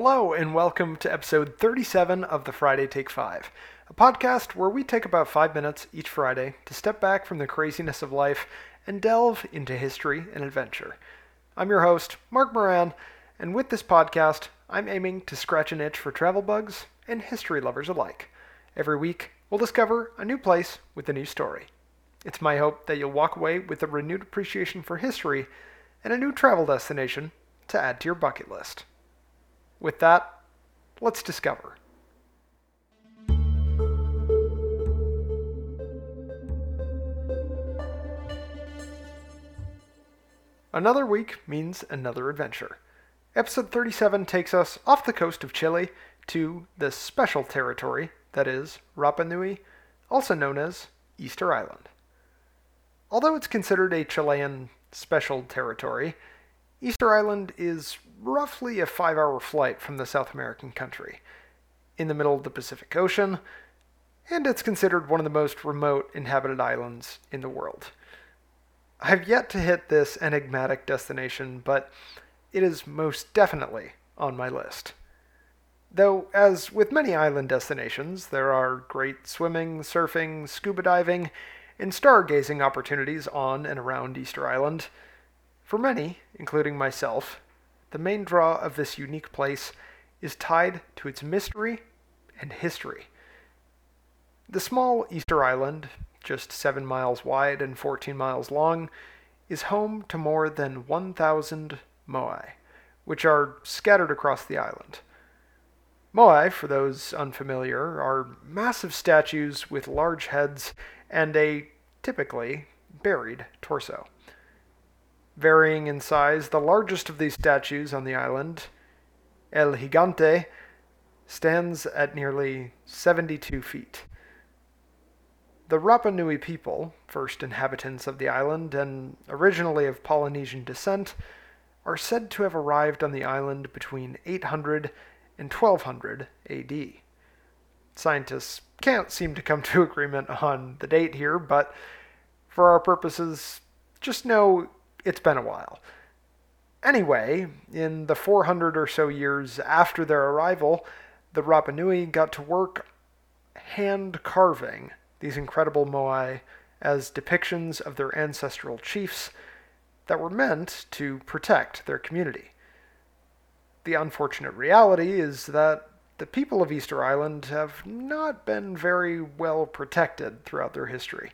Hello, and welcome to episode 37 of the Friday Take 5, a podcast where we take about five minutes each Friday to step back from the craziness of life and delve into history and adventure. I'm your host, Mark Moran, and with this podcast, I'm aiming to scratch an itch for travel bugs and history lovers alike. Every week, we'll discover a new place with a new story. It's my hope that you'll walk away with a renewed appreciation for history and a new travel destination to add to your bucket list. With that, let's discover. Another week means another adventure. Episode 37 takes us off the coast of Chile to the special territory that is Rapa Nui, also known as Easter Island. Although it's considered a Chilean special territory, Easter Island is roughly a five hour flight from the South American country, in the middle of the Pacific Ocean, and it's considered one of the most remote inhabited islands in the world. I've yet to hit this enigmatic destination, but it is most definitely on my list. Though, as with many island destinations, there are great swimming, surfing, scuba diving, and stargazing opportunities on and around Easter Island. For many, including myself, the main draw of this unique place is tied to its mystery and history. The small Easter Island, just 7 miles wide and 14 miles long, is home to more than 1,000 moai, which are scattered across the island. Moai, for those unfamiliar, are massive statues with large heads and a typically buried torso. Varying in size, the largest of these statues on the island, El Gigante, stands at nearly 72 feet. The Rapa Nui people, first inhabitants of the island and originally of Polynesian descent, are said to have arrived on the island between 800 and 1200 AD. Scientists can't seem to come to agreement on the date here, but for our purposes, just know it's been a while. Anyway, in the 400 or so years after their arrival, the Rapa Nui got to work hand carving these incredible moai as depictions of their ancestral chiefs that were meant to protect their community. The unfortunate reality is that the people of Easter Island have not been very well protected throughout their history.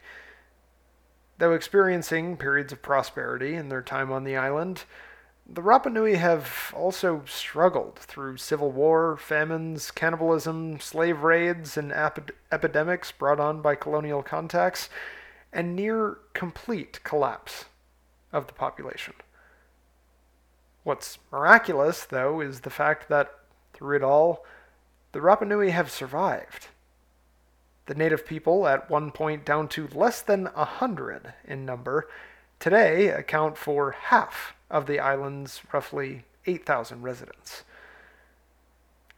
Though experiencing periods of prosperity in their time on the island, the Rapa Nui have also struggled through civil war, famines, cannibalism, slave raids, and ep- epidemics brought on by colonial contacts, and near complete collapse of the population. What's miraculous, though, is the fact that through it all, the Rapa Nui have survived. The native people, at one point down to less than a hundred in number, today account for half of the island's roughly 8,000 residents.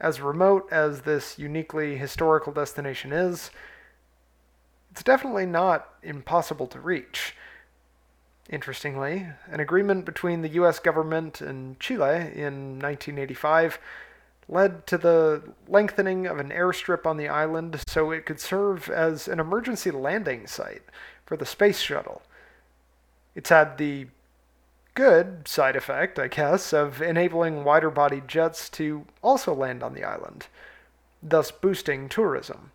As remote as this uniquely historical destination is, it's definitely not impossible to reach. Interestingly, an agreement between the US government and Chile in 1985 led to the lengthening of an airstrip on the island so it could serve as an emergency landing site for the space shuttle. It's had the good side effect, I guess, of enabling wider bodied jets to also land on the island, thus boosting tourism.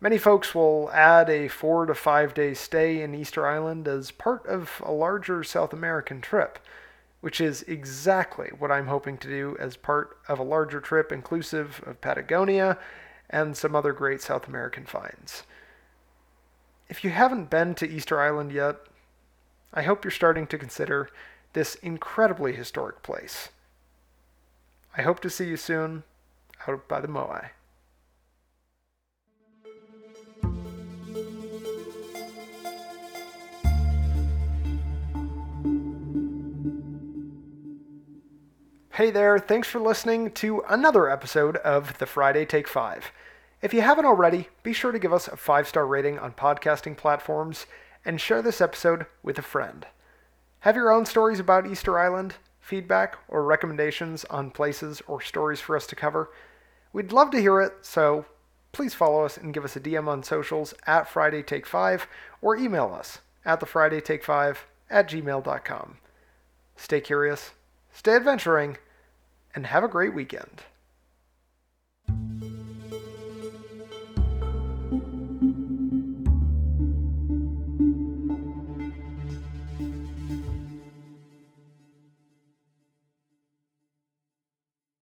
Many folks will add a four to five day stay in Easter Island as part of a larger South American trip which is exactly what I'm hoping to do as part of a larger trip inclusive of Patagonia and some other great South American finds. If you haven't been to Easter Island yet, I hope you're starting to consider this incredibly historic place. I hope to see you soon out by the Moai. Hey there, thanks for listening to another episode of the Friday Take 5. If you haven't already, be sure to give us a five star rating on podcasting platforms and share this episode with a friend. Have your own stories about Easter Island? feedback, or recommendations on places or stories for us to cover. We'd love to hear it, so please follow us and give us a DM on socials at Friday Take 5 or email us at the Friday Take 5 at gmail.com. Stay curious, stay adventuring, and have a great weekend.